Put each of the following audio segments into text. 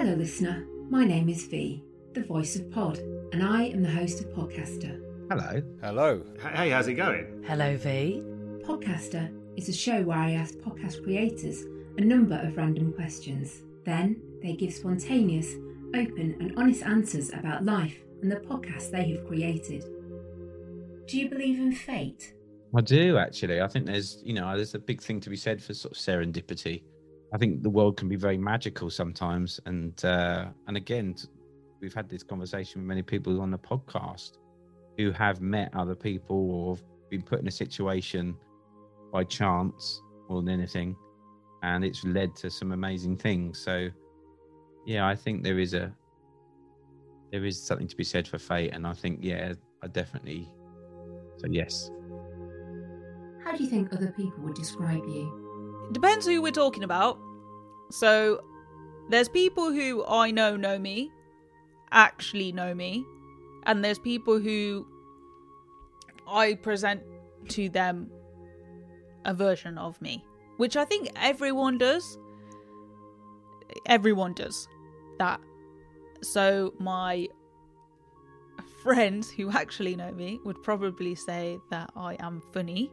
Hello, listener. My name is V, the voice of Pod, and I am the host of Podcaster. Hello. Hello. Hey, how's it going? Hello, V. Podcaster is a show where I ask podcast creators a number of random questions. Then they give spontaneous, open, and honest answers about life and the podcast they have created. Do you believe in fate? I do actually. I think there's, you know, there's a big thing to be said for sort of serendipity. I think the world can be very magical sometimes, and uh, and again, we've had this conversation with many people on the podcast who have met other people or have been put in a situation by chance more than anything, and it's led to some amazing things. So, yeah, I think there is a there is something to be said for fate, and I think yeah, I definitely so yes. How do you think other people would describe you? Depends who we're talking about. So, there's people who I know know me, actually know me, and there's people who I present to them a version of me, which I think everyone does. Everyone does that. So, my friends who actually know me would probably say that I am funny.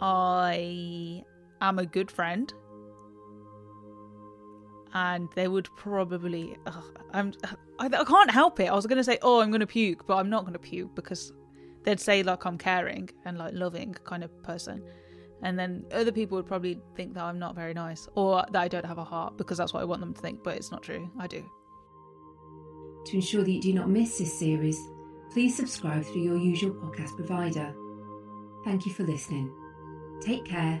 I am a good friend. And they would probably. ugh, I'm. I, I can't help it. I was going to say, oh, I'm going to puke, but I'm not going to puke because they'd say, like, I'm caring and, like, loving kind of person. And then other people would probably think that I'm not very nice or that I don't have a heart because that's what I want them to think, but it's not true. I do. To ensure that you do not miss this series, please subscribe through your usual podcast provider. Thank you for listening. Take care,